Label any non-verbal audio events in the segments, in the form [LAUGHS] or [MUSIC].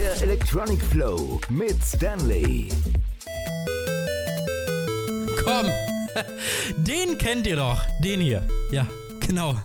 Der Electronic Flow mit Stanley. Komm, [LAUGHS] den kennt ihr doch. Den hier. Ja, genau.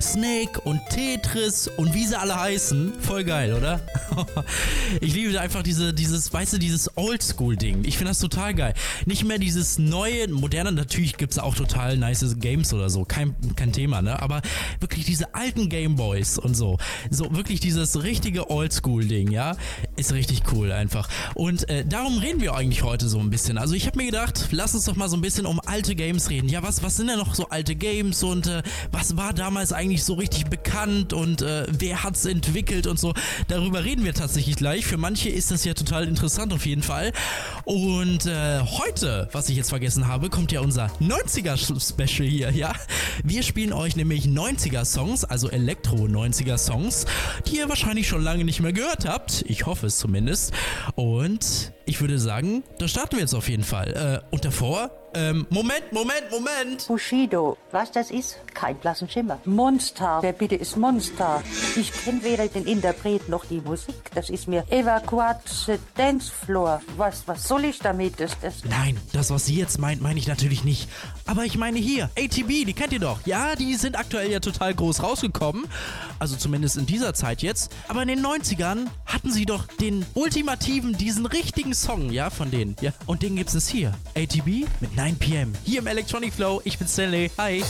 Snake und Tetris und wie sie alle heißen. Voll geil, oder? [LAUGHS] Ich liebe einfach diese, dieses, weißt du, dieses Oldschool-Ding. Ich finde das total geil. Nicht mehr dieses neue, moderne, natürlich gibt es auch total nice Games oder so. Kein, kein Thema, ne? Aber wirklich diese alten Gameboys und so. So wirklich dieses richtige Oldschool-Ding, ja? Ist richtig cool einfach. Und äh, darum reden wir eigentlich heute so ein bisschen. Also ich habe mir gedacht, lass uns doch mal so ein bisschen um alte Games reden. Ja, was, was sind denn noch so alte Games und äh, was war damals eigentlich so richtig bekannt und äh, wer hat's entwickelt und so. Darüber reden wir tatsächlich gleich. Für manche ist das ja total interessant auf jeden Fall. Und äh, heute, was ich jetzt vergessen habe, kommt ja unser 90er-Special hier, ja? Wir spielen euch nämlich 90er-Songs, also Elektro-90er-Songs, die ihr wahrscheinlich schon lange nicht mehr gehört habt. Ich hoffe es zumindest. Und ich würde sagen, da starten wir jetzt auf jeden Fall. Äh, und davor ähm, Moment, Moment, Moment. Bushido, was das ist? Kein blassen Schimmer. Monster, wer bitte ist Monster? Ich kenne weder den Interpret noch die Musik. Das ist mir Evacuat Dance Floor. Was, was soll ich damit? Das, das Nein, das, was sie jetzt meint, meine ich natürlich nicht. Aber ich meine hier, ATB, die kennt ihr doch. Ja, die sind aktuell ja total groß rausgekommen. Also zumindest in dieser Zeit jetzt. Aber in den 90ern hatten sie doch den ultimativen, diesen richtigen Song, ja, von denen. Ja, und den gibt es hier. ATB mit 9 p.m. Hier im Electronic Flow. Ich bin Stanley. Hi.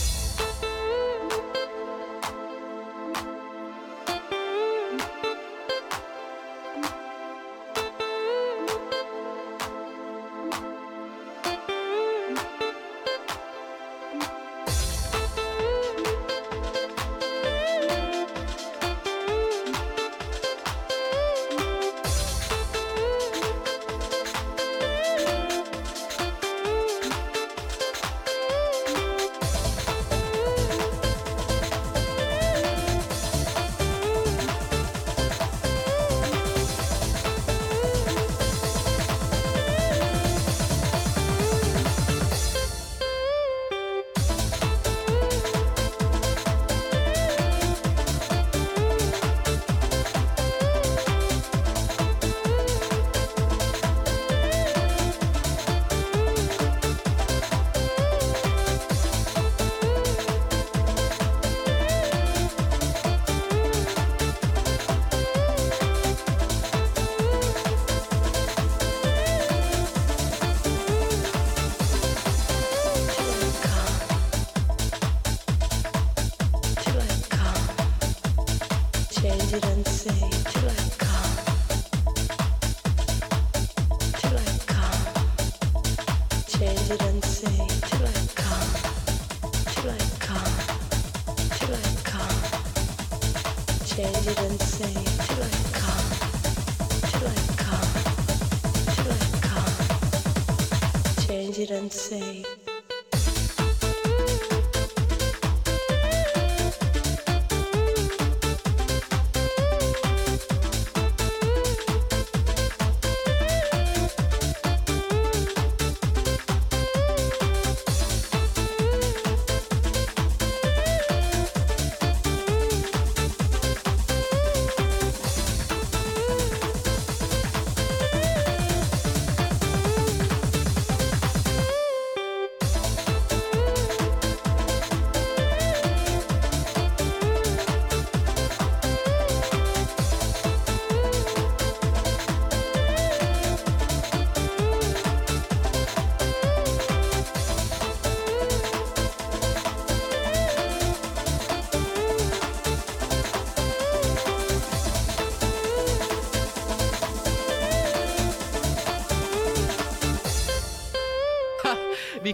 Wie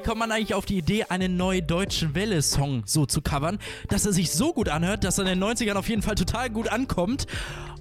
kommt man eigentlich auf die Idee, einen neuen deutschen Welle-Song so zu covern, dass er sich so gut anhört, dass er in den 90ern auf jeden Fall total gut ankommt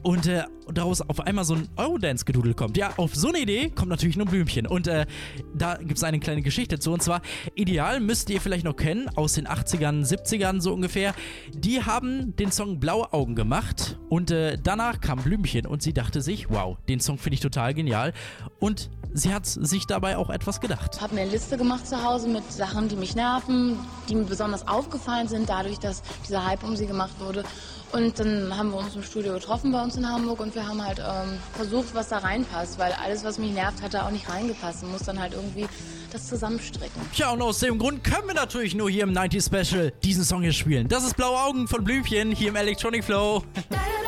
und äh, daraus auf einmal so ein Eurodance-Gedudel kommt. Ja, auf so eine Idee kommt natürlich nur Blümchen. Und äh, da gibt es eine kleine Geschichte zu. Und zwar, Ideal müsst ihr vielleicht noch kennen, aus den 80ern, 70ern so ungefähr. Die haben den Song Blaue Augen gemacht und äh, danach kam Blümchen und sie dachte sich, wow, den Song finde ich total genial. Und sie hat sich dabei auch etwas gedacht. Ich habe mir eine Liste gemacht zu Hause mit Sachen, die mich nerven, die mir besonders aufgefallen sind, dadurch, dass dieser Hype um sie gemacht wurde. Und dann haben wir uns im Studio getroffen bei uns in Hamburg und wir haben halt ähm, versucht, was da reinpasst, weil alles, was mich nervt, hat da auch nicht reingepasst und muss dann halt irgendwie das zusammenstricken. Tja, und aus dem Grund können wir natürlich nur hier im 90 Special diesen Song hier spielen. Das ist Blaue Augen von Blümchen hier im Electronic Flow. [LAUGHS]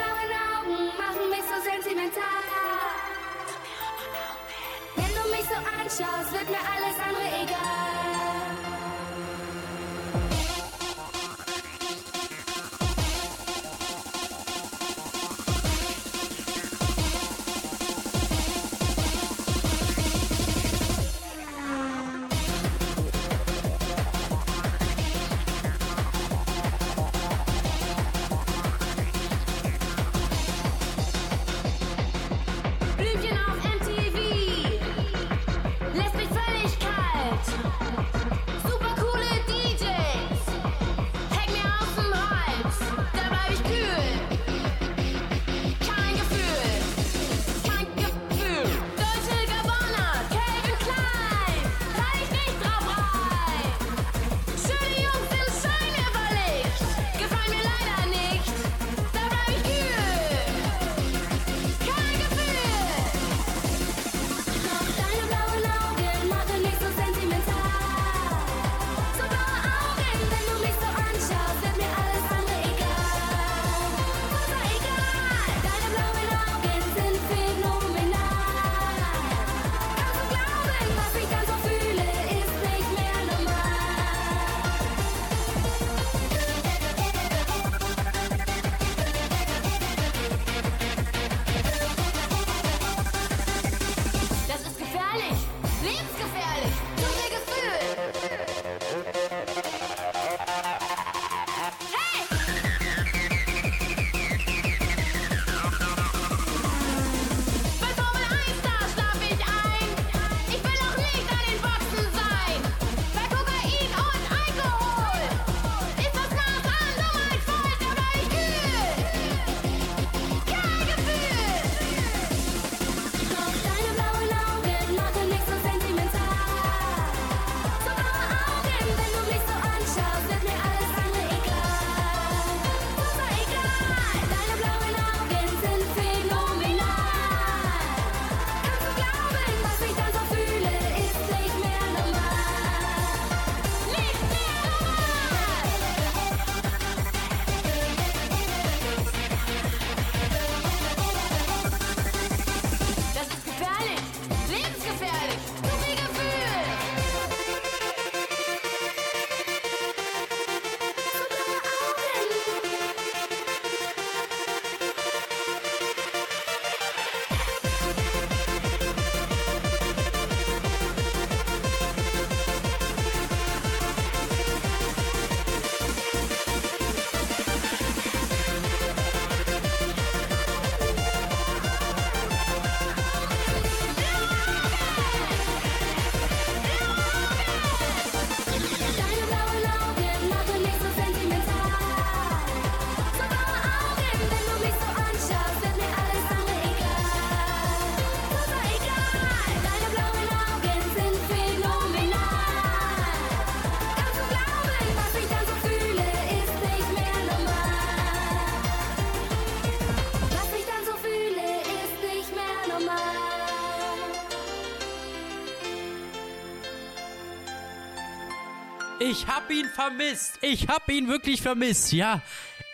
Ich hab ihn vermisst. Ich hab ihn wirklich vermisst. Ja.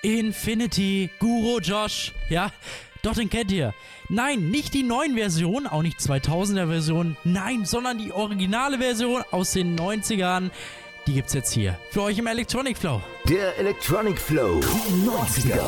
Infinity, Guru Josh. Ja. Doch, den kennt ihr. Nein, nicht die neuen Versionen, auch nicht 2000er Version. Nein, sondern die originale Version aus den 90ern. Die gibt's jetzt hier. Für euch im Electronic Flow. Der Electronic Flow 90er.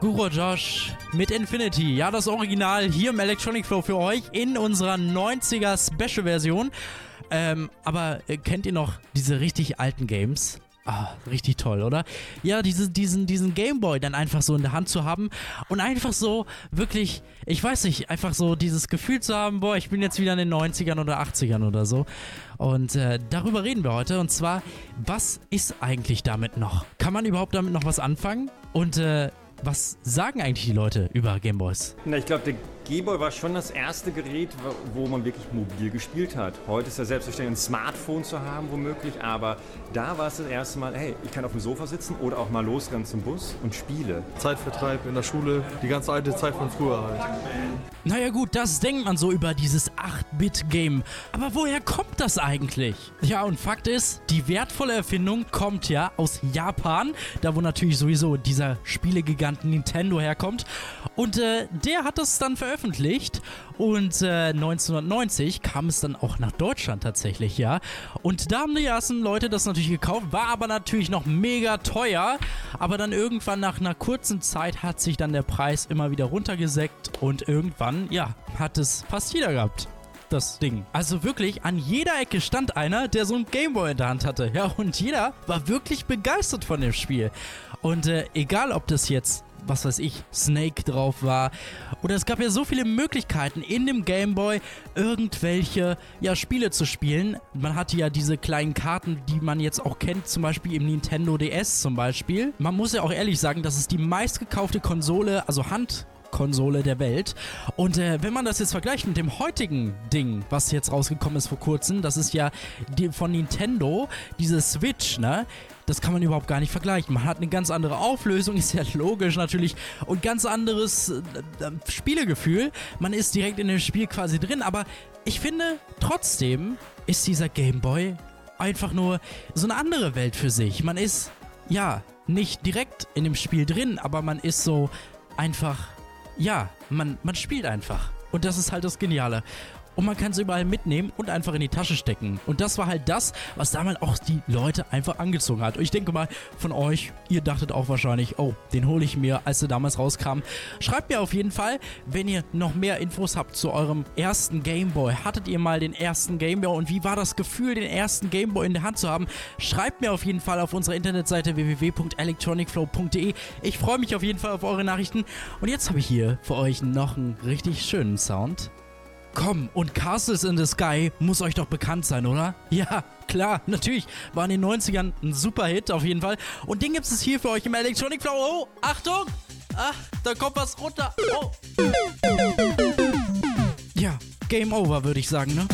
Guru Josh mit Infinity. Ja, das Original hier im Electronic Flow für euch in unserer 90er Special Version. Ähm, aber äh, kennt ihr noch diese richtig alten Games? Ah, richtig toll, oder? Ja, diese, diesen, diesen Gameboy dann einfach so in der Hand zu haben und einfach so wirklich, ich weiß nicht, einfach so dieses Gefühl zu haben, boah, ich bin jetzt wieder in den 90ern oder 80ern oder so. Und äh, darüber reden wir heute. Und zwar, was ist eigentlich damit noch? Kann man überhaupt damit noch was anfangen? Und äh, was sagen eigentlich die Leute über Gameboys? Na, ich glaube, Gameboy war schon das erste Gerät, wo man wirklich mobil gespielt hat. Heute ist ja selbstverständlich ein Smartphone zu haben, womöglich, aber da war es das erste Mal, hey, ich kann auf dem Sofa sitzen oder auch mal losrennen zum Bus und spiele. Zeitvertreib in der Schule, die ganze alte Zeit von früher halt. Naja gut, das denkt man so über dieses 8-Bit-Game. Aber woher kommt das eigentlich? Ja, und Fakt ist, die wertvolle Erfindung kommt ja aus Japan, da wo natürlich sowieso dieser Spielegigant Nintendo herkommt. Und äh, der hat das dann veröffentlicht und äh, 1990 kam es dann auch nach Deutschland tatsächlich, ja. Und da haben die ersten Leute das natürlich gekauft, war aber natürlich noch mega teuer. Aber dann irgendwann nach einer kurzen Zeit hat sich dann der Preis immer wieder runtergesäckt und irgendwann, ja, hat es fast jeder gehabt das Ding. Also wirklich, an jeder Ecke stand einer, der so ein Gameboy in der Hand hatte. Ja, und jeder war wirklich begeistert von dem Spiel. Und äh, egal, ob das jetzt was weiß ich, Snake drauf war. Oder es gab ja so viele Möglichkeiten in dem Gameboy irgendwelche ja, Spiele zu spielen. Man hatte ja diese kleinen Karten, die man jetzt auch kennt, zum Beispiel im Nintendo DS zum Beispiel. Man muss ja auch ehrlich sagen, das ist die meistgekaufte Konsole, also Hand. Konsole der Welt. Und äh, wenn man das jetzt vergleicht mit dem heutigen Ding, was jetzt rausgekommen ist vor kurzem, das ist ja die, von Nintendo, diese Switch, ne? Das kann man überhaupt gar nicht vergleichen. Man hat eine ganz andere Auflösung, [LAUGHS] ist ja logisch natürlich, und ganz anderes äh, äh, Spielegefühl. Man ist direkt in dem Spiel quasi drin, aber ich finde, trotzdem ist dieser Game Boy einfach nur so eine andere Welt für sich. Man ist, ja, nicht direkt in dem Spiel drin, aber man ist so einfach, ja, man, man spielt einfach. Und das ist halt das Geniale und man kann es überall mitnehmen und einfach in die Tasche stecken. Und das war halt das, was damals auch die Leute einfach angezogen hat. Und ich denke mal, von euch, ihr dachtet auch wahrscheinlich, oh, den hole ich mir, als er damals rauskam. Schreibt mir auf jeden Fall, wenn ihr noch mehr Infos habt zu eurem ersten Gameboy. Hattet ihr mal den ersten Gameboy und wie war das Gefühl, den ersten Gameboy in der Hand zu haben? Schreibt mir auf jeden Fall auf unserer Internetseite www.electronicflow.de. Ich freue mich auf jeden Fall auf eure Nachrichten. Und jetzt habe ich hier für euch noch einen richtig schönen Sound. Komm, und Castles in the Sky muss euch doch bekannt sein, oder? [LAUGHS] Ja, klar, natürlich. War in den 90ern ein super Hit auf jeden Fall. Und den gibt es hier für euch im Electronic Flow. Oh, Achtung! Ah, da kommt was runter. Oh. Ja, Game Over, würde ich sagen, ne?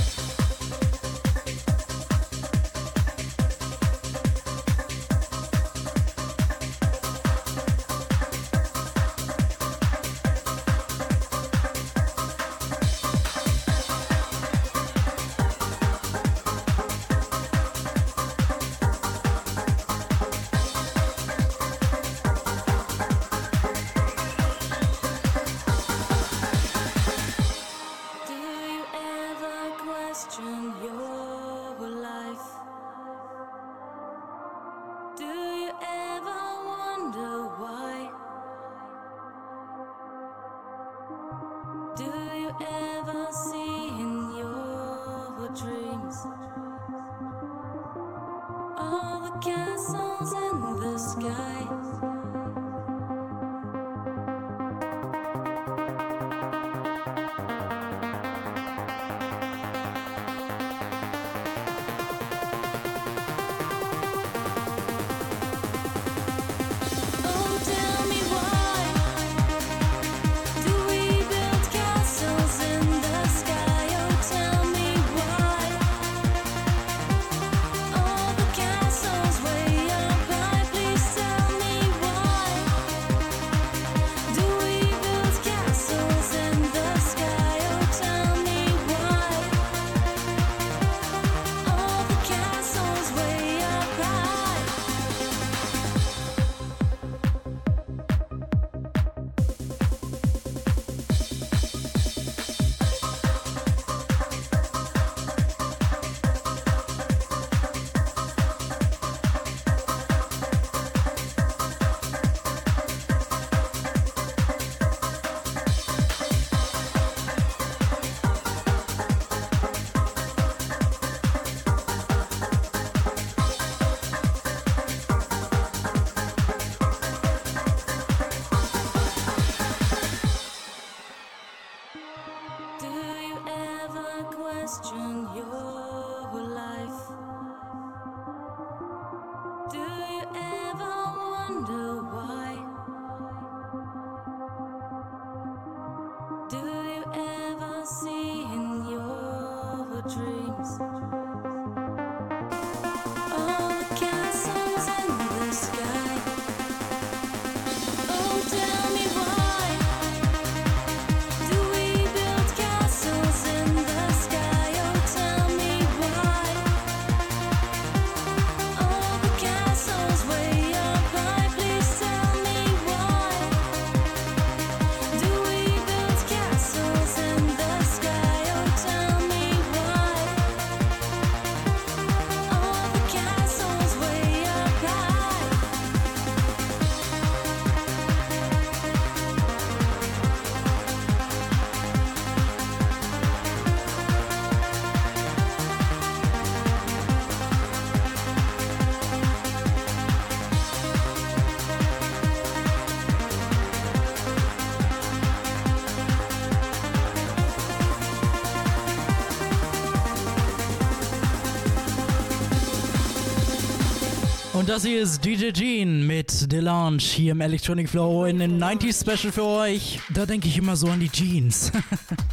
Und das hier ist DJ Jean mit Delange hier im Electronic Flow in den 90s Special für euch. Da denke ich immer so an die Jeans. [LAUGHS]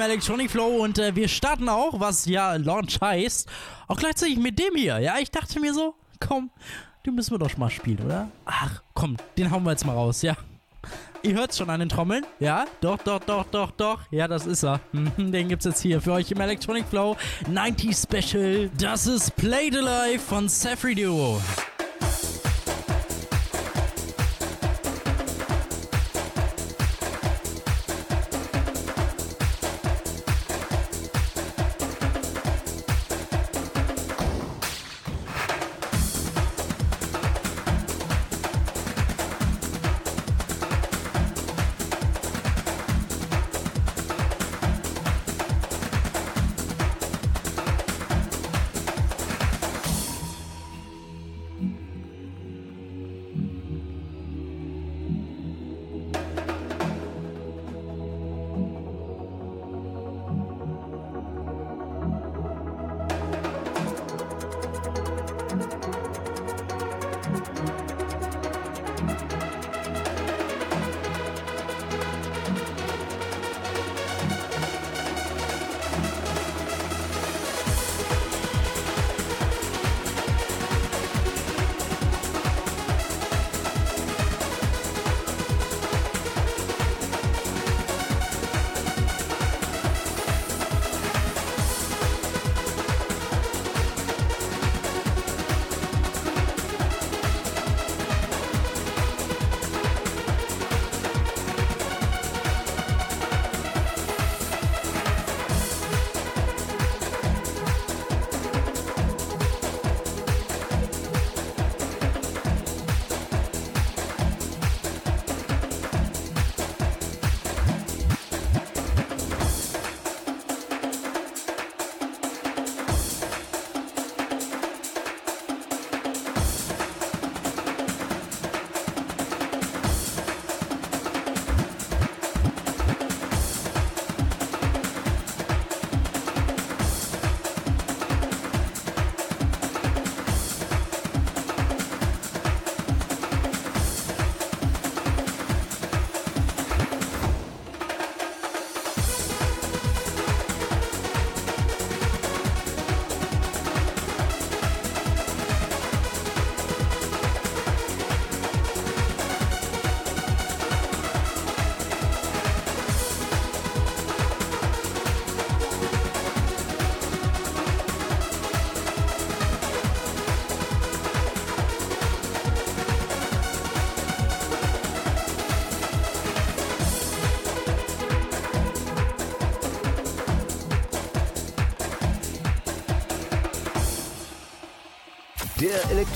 beim Electronic Flow und äh, wir starten auch, was ja Launch heißt, auch gleichzeitig mit dem hier. Ja, ich dachte mir so, komm, den müssen wir doch mal spielen, oder? Ach, komm, den hauen wir jetzt mal raus, ja. Ihr hört schon an den Trommeln. Ja, doch, doch, doch, doch, doch. Ja, das ist er. [LAUGHS] den gibt's jetzt hier für euch im Electronic Flow 90 Special. Das ist Play the Life von Safri Duo.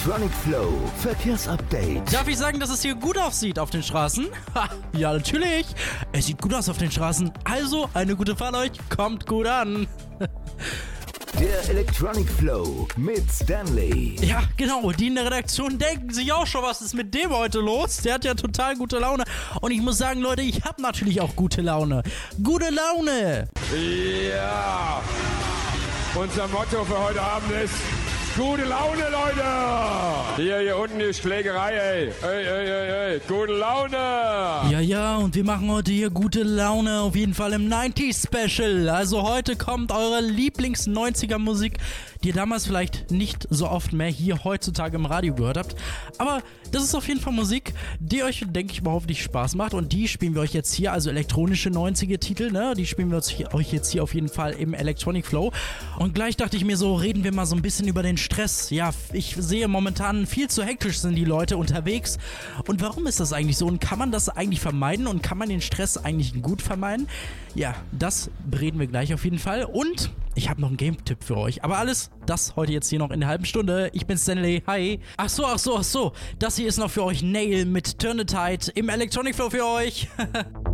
Electronic Flow Verkehrsupdate. Darf ich sagen, dass es hier gut aussieht auf den Straßen? Ha, ja, natürlich. Es sieht gut aus auf den Straßen. Also, eine gute Fahrt euch. Kommt gut an. Der Electronic Flow mit Stanley. Ja, genau. Die in der Redaktion denken sich auch schon, was ist mit dem heute los? Der hat ja total gute Laune. Und ich muss sagen, Leute, ich habe natürlich auch gute Laune. Gute Laune. Ja, unser Motto für heute Abend ist gute Laune, Leute. Hier, hier unten die Schlägerei, ey. Ey, ey, ey, ey. Gute Laune. Ja, ja, und wir machen heute hier gute Laune, auf jeden Fall im 90s Special. Also heute kommt eure Lieblings-90er-Musik, die ihr damals vielleicht nicht so oft mehr hier heutzutage im Radio gehört habt. Aber das ist auf jeden Fall Musik, die euch, denke ich hoffentlich Spaß macht. Und die spielen wir euch jetzt hier, also elektronische 90er-Titel, ne? Die spielen wir euch jetzt hier auf jeden Fall im Electronic Flow. Und gleich dachte ich mir so, reden wir mal so ein bisschen über den Stress. Ja, ich sehe momentan viel zu hektisch sind die Leute unterwegs. Und warum ist das eigentlich so? Und kann man das eigentlich vermeiden? Und kann man den Stress eigentlich gut vermeiden? Ja, das reden wir gleich auf jeden Fall. Und ich habe noch einen Game-Tipp für euch. Aber alles, das heute jetzt hier noch in der halben Stunde. Ich bin Stanley. Hi. Ach so, ach so, ach so. Das hier ist noch für euch Nail mit Turn the Tide im Electronic Flow für euch. [LAUGHS]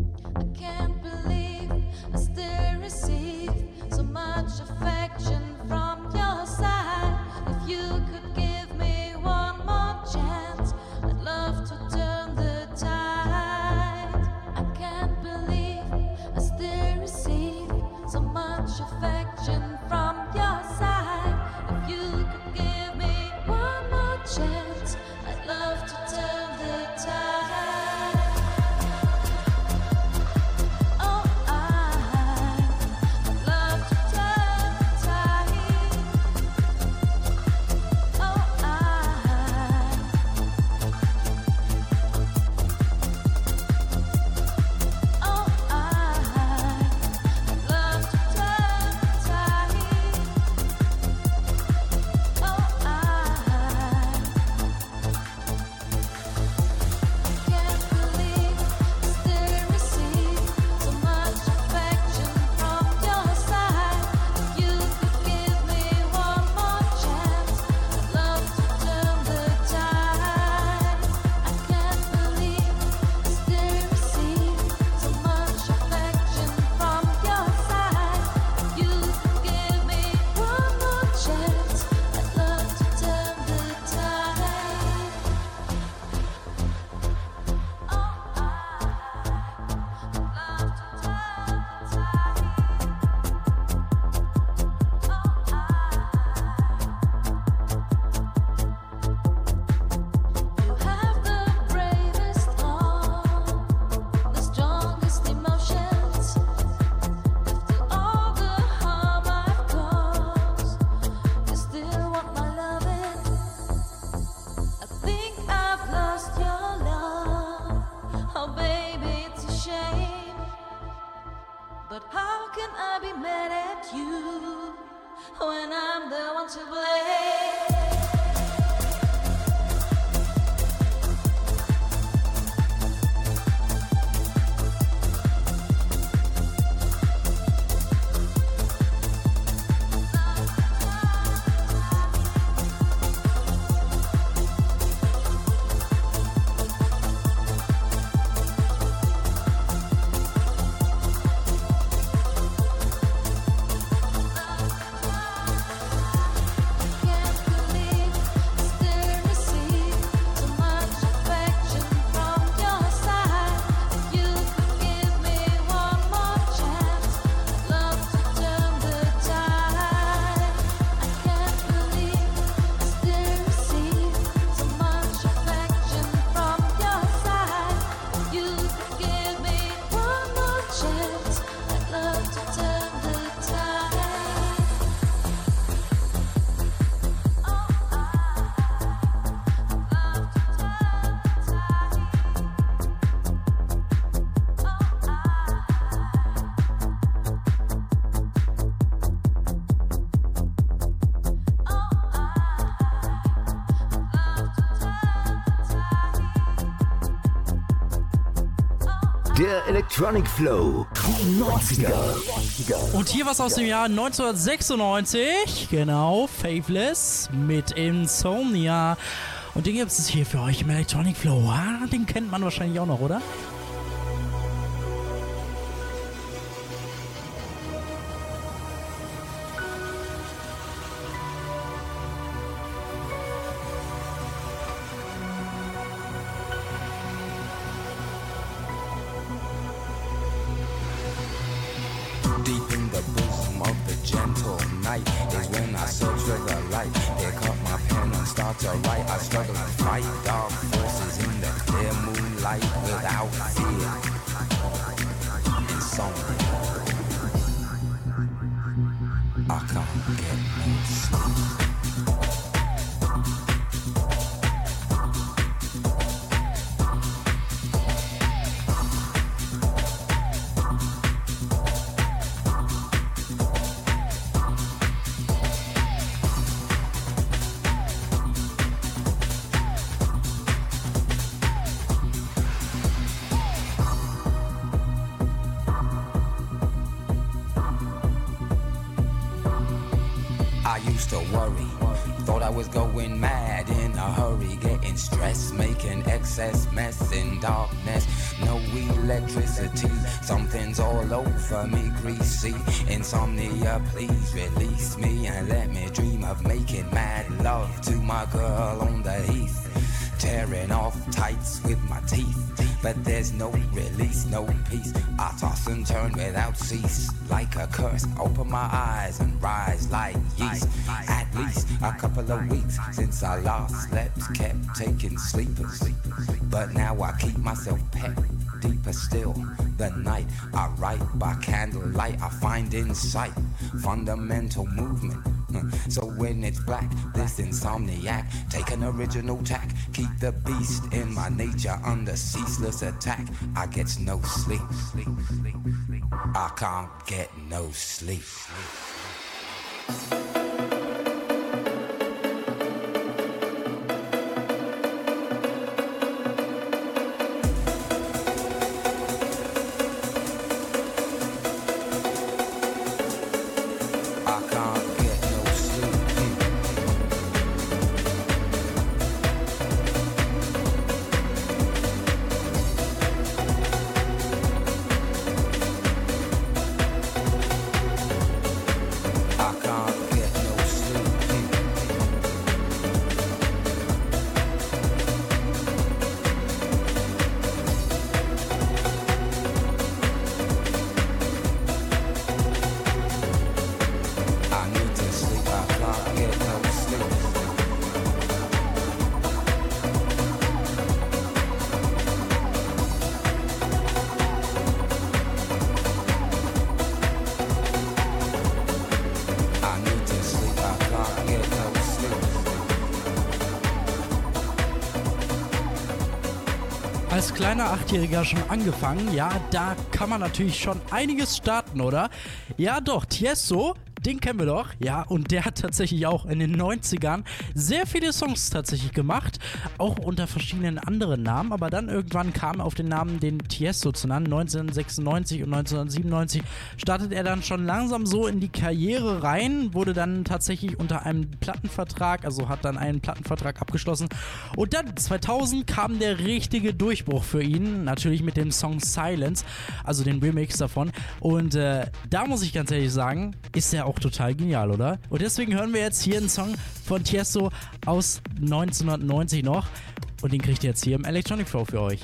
Der Electronic Flow. Die 90er. Und hier was aus dem Jahr 1996. Genau, Faithless mit Insomnia. Und den gibt es hier für euch im Electronic Flow. Ah, den kennt man wahrscheinlich auch noch, oder? Greasy. Insomnia, please release me and let me dream of making mad love to my girl on the heath. Tearing off tights with my teeth. But there's no release, no peace. I toss and turn without cease, like a curse. Open my eyes and rise like yeast. At least a couple of weeks since I last slept, kept taking sleepers. But now I keep myself pet deeper still. The night I write by candlelight, I find insight, fundamental movement. [LAUGHS] So when it's black, this insomniac, take an original tack, keep the beast in my nature under ceaseless attack. I get no sleep. I can't get no sleep. Kleiner Achtjähriger schon angefangen, ja, da kann man natürlich schon einiges starten, oder? Ja, doch, Tiesto, den kennen wir doch, ja, und der hat tatsächlich auch in den 90ern sehr viele Songs tatsächlich gemacht, auch unter verschiedenen anderen Namen, aber dann irgendwann kam er auf den Namen, den Tiesto zu nennen. 1996 und 1997 startet er dann schon langsam so in die Karriere rein, wurde dann tatsächlich unter einem Plattenvertrag, also hat dann einen Plattenvertrag abgeschlossen und dann 2000 kam der richtige Durchbruch für ihn, natürlich mit dem Song Silence, also den Remix davon und äh, da muss ich ganz ehrlich sagen, ist er auch total genial, oder? Und deswegen hören wir jetzt hier einen Song von Tiesto aus 1990 noch und den kriegt ihr jetzt hier im Electronic Flow für euch.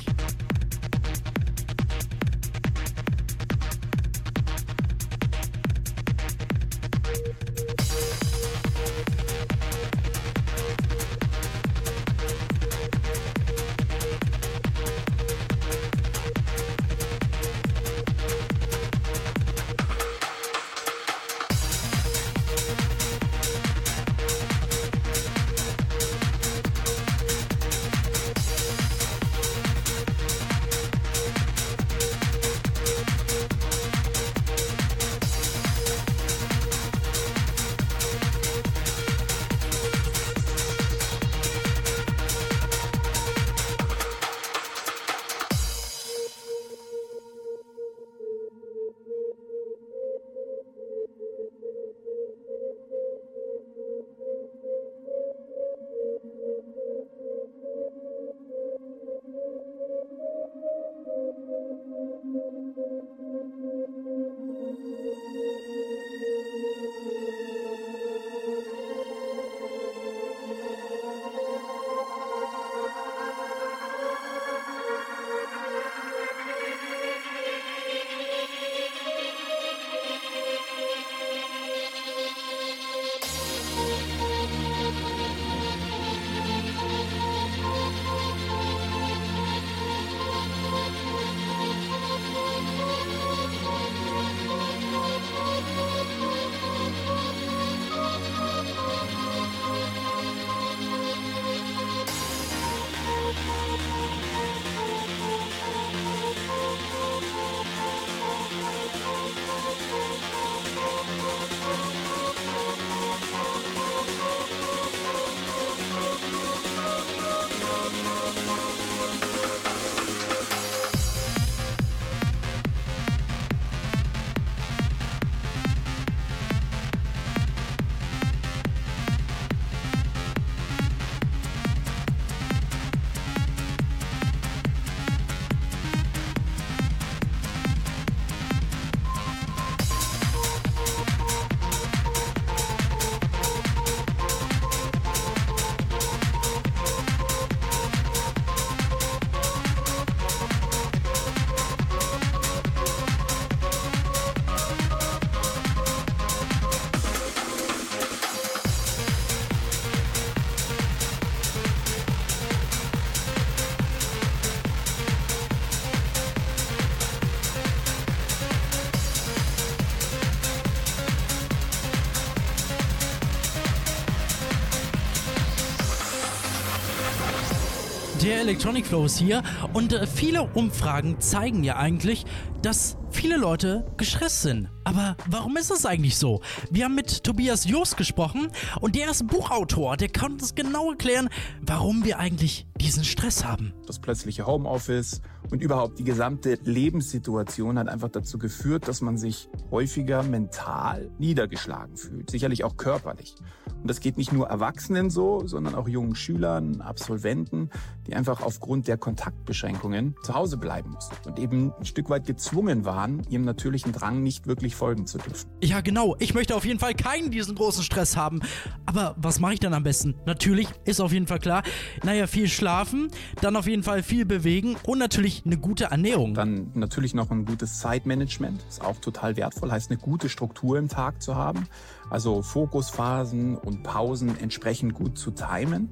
Der Electronic Flow ist hier und äh, viele Umfragen zeigen ja eigentlich, dass viele Leute gestresst sind. Aber warum ist das eigentlich so? Wir haben mit Tobias Jost gesprochen und der ist Buchautor. Der kann uns genau erklären, warum wir eigentlich diesen Stress haben. Das plötzliche Homeoffice und überhaupt die gesamte Lebenssituation hat einfach dazu geführt, dass man sich häufiger mental niedergeschlagen fühlt, sicherlich auch körperlich. Und das geht nicht nur Erwachsenen so, sondern auch jungen Schülern, Absolventen, die einfach aufgrund der Kontaktbeschränkungen zu Hause bleiben mussten und eben ein Stück weit gezwungen waren, ihrem natürlichen Drang nicht wirklich folgen zu dürfen. Ja, genau. Ich möchte auf jeden Fall keinen diesen großen Stress haben. Aber was mache ich dann am besten? Natürlich ist auf jeden Fall klar. Naja, viel schlafen, dann auf jeden Fall viel bewegen und natürlich eine gute Ernährung. Dann natürlich noch ein gutes Zeitmanagement, ist auch total wertvoll, heißt eine gute Struktur im Tag zu haben. Also Fokusphasen und Pausen entsprechend gut zu timen.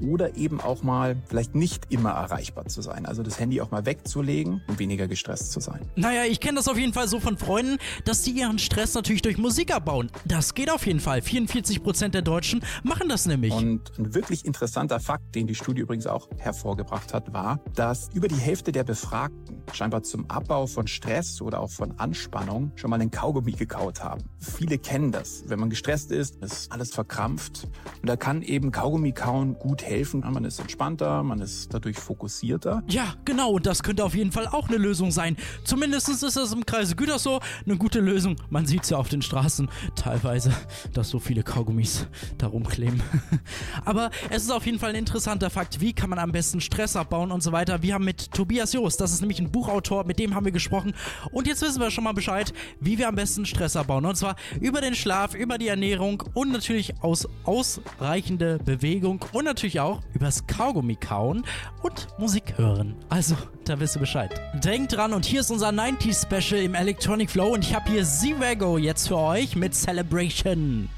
Oder eben auch mal vielleicht nicht immer erreichbar zu sein. Also das Handy auch mal wegzulegen und weniger gestresst zu sein. Naja, ich kenne das auf jeden Fall so von Freunden, dass die ihren Stress natürlich durch Musik abbauen. Das geht auf jeden Fall. 44% der Deutschen machen das nämlich. Und ein wirklich interessanter Fakt, den die Studie übrigens auch hervorgebracht hat, war, dass über die Hälfte der Befragten scheinbar zum Abbau von Stress oder auch von Anspannung schon mal einen Kaugummi gekaut haben. Viele kennen das. Wenn man gestresst ist, ist alles verkrampft. Und da kann eben Kaugummi kauen gut helfen. Man ist entspannter, man ist dadurch fokussierter. Ja, genau, und das könnte auf jeden Fall auch eine Lösung sein. Zumindest ist das im Kreise Gütersloh eine gute Lösung. Man sieht es ja auf den Straßen teilweise, dass so viele Kaugummis da rumkleben. [LAUGHS] Aber es ist auf jeden Fall ein interessanter Fakt. Wie kann man am besten Stress abbauen und so weiter? Wir haben mit Tobias Jost, das ist nämlich ein Buchautor, mit dem haben wir gesprochen. Und jetzt wissen wir schon mal Bescheid, wie wir am besten Stress abbauen. Und zwar über den Schlaf, über die Ernährung und natürlich aus ausreichende Bewegung und natürlich auch übers Kaugummi kauen und Musik hören. Also, da wisst ihr Bescheid. Denkt dran und hier ist unser 90s Special im Electronic Flow und ich habe hier Z-Wago jetzt für euch mit Celebration.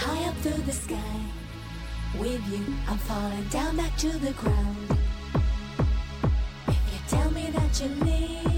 high up through the sky. With you, I'm falling down back to the ground. If you tell me that you need.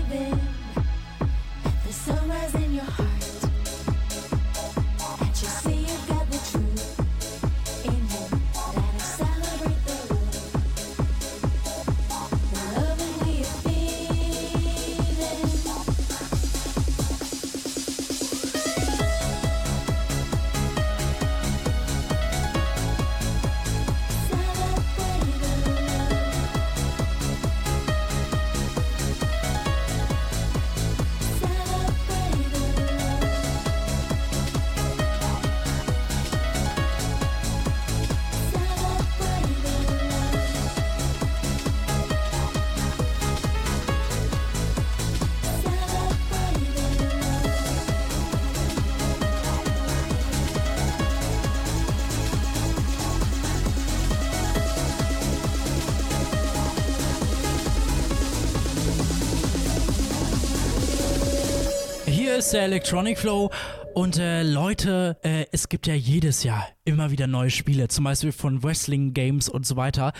Ist der Electronic Flow und äh, Leute, äh, es gibt ja jedes Jahr immer wieder neue Spiele, zum Beispiel von Wrestling Games und so weiter.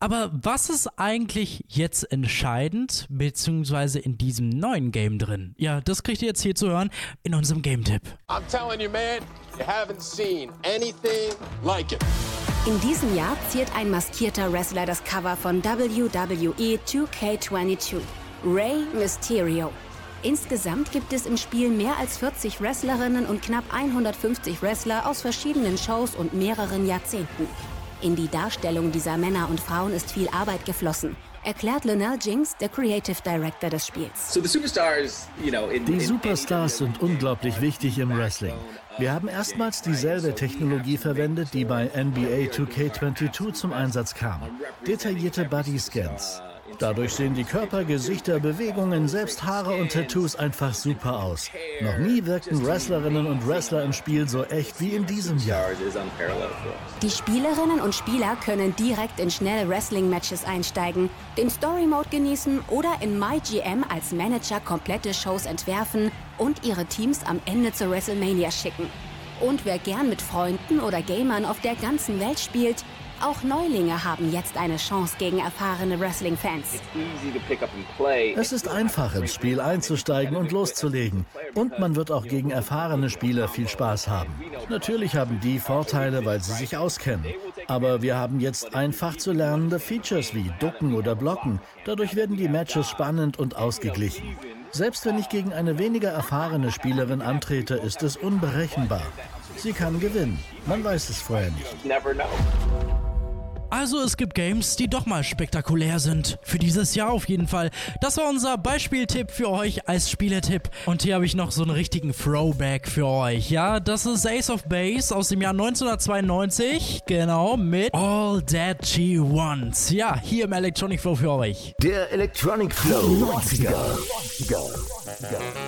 Aber was ist eigentlich jetzt entscheidend, beziehungsweise in diesem neuen Game drin? Ja, das kriegt ihr jetzt hier zu hören in unserem Game-Tipp. I'm telling you, man, you haven't seen anything like it. In diesem Jahr ziert ein maskierter Wrestler das Cover von WWE 2K22. Rey Mysterio. Insgesamt gibt es im Spiel mehr als 40 Wrestlerinnen und knapp 150 Wrestler aus verschiedenen Shows und mehreren Jahrzehnten. In die Darstellung dieser Männer und Frauen ist viel Arbeit geflossen, erklärt Lionel Jinx, der Creative Director des Spiels. Die Superstars sind unglaublich wichtig im Wrestling. Wir haben erstmals dieselbe Technologie verwendet, die bei NBA 2K22 zum Einsatz kam. Detaillierte Body-Scans. Dadurch sehen die Körper, Gesichter, Bewegungen, selbst Haare und Tattoos einfach super aus. Noch nie wirkten Wrestlerinnen und Wrestler im Spiel so echt wie in diesem Jahr. Die Spielerinnen und Spieler können direkt in schnelle Wrestling-Matches einsteigen, den Story-Mode genießen oder in MyGM als Manager komplette Shows entwerfen und ihre Teams am Ende zur WrestleMania schicken. Und wer gern mit Freunden oder Gamern auf der ganzen Welt spielt, auch Neulinge haben jetzt eine Chance gegen erfahrene Wrestling-Fans. Es ist einfach, ins Spiel einzusteigen und loszulegen. Und man wird auch gegen erfahrene Spieler viel Spaß haben. Natürlich haben die Vorteile, weil sie sich auskennen. Aber wir haben jetzt einfach zu lernende Features wie Ducken oder Blocken. Dadurch werden die Matches spannend und ausgeglichen. Selbst wenn ich gegen eine weniger erfahrene Spielerin antrete, ist es unberechenbar. Sie kann gewinnen. Man weiß es vorher nicht. Also es gibt Games, die doch mal spektakulär sind. Für dieses Jahr auf jeden Fall. Das war unser Beispieltipp für euch als Spielertipp. Und hier habe ich noch so einen richtigen Throwback für euch. Ja, das ist Ace of Base aus dem Jahr 1992. Genau, mit All That She Wants. Ja, hier im Electronic Flow für euch. Der Electronic Flow. 90er. 90er. 90er.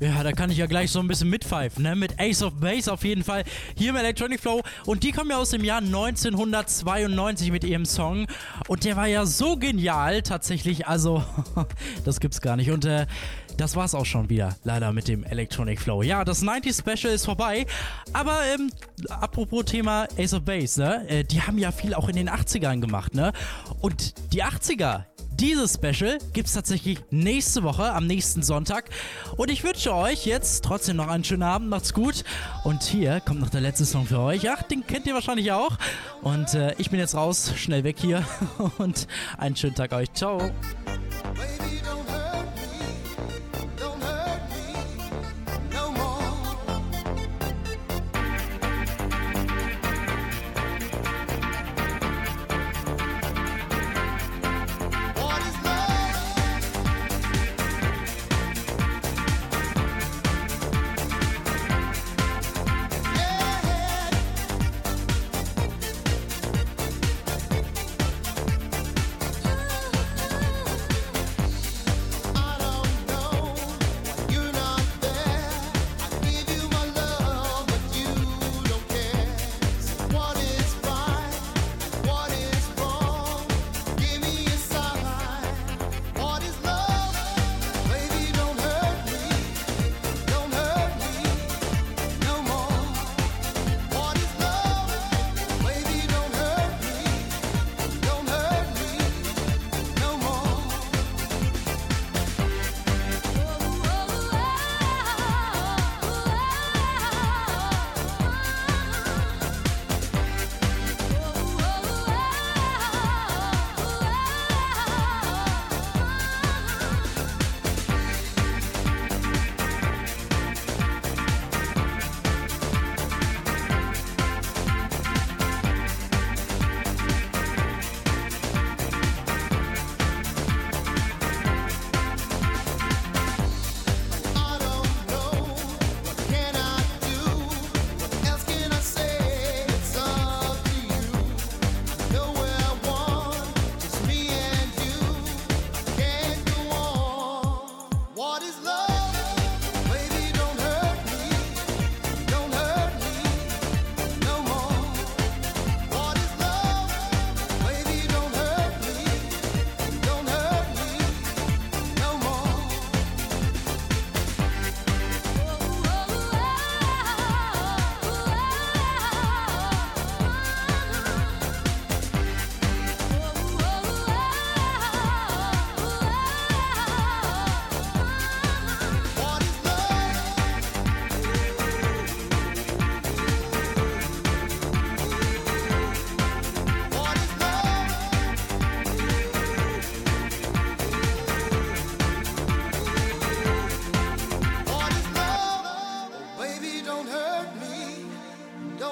Ja, da kann ich ja gleich so ein bisschen mitpfeifen, ne? Mit Ace of Base auf jeden Fall. Hier im Electronic Flow. Und die kommen ja aus dem Jahr 1992 mit ihrem Song. Und der war ja so genial, tatsächlich. Also, [LAUGHS] das gibt's gar nicht. Und äh, das war's auch schon wieder, leider mit dem Electronic Flow. Ja, das 90s Special ist vorbei. Aber, ähm, apropos Thema Ace of Base, ne? Äh, die haben ja viel auch in den 80ern gemacht, ne? Und die 80er, dieses Special gibt es tatsächlich nächste Woche, am nächsten Sonntag. Und ich wünsche euch jetzt trotzdem noch einen schönen Abend. Macht's gut. Und hier kommt noch der letzte Song für euch. Ach, den kennt ihr wahrscheinlich auch. Und äh, ich bin jetzt raus, schnell weg hier. [LAUGHS] Und einen schönen Tag euch. Ciao. What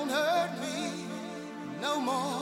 hurt me no more.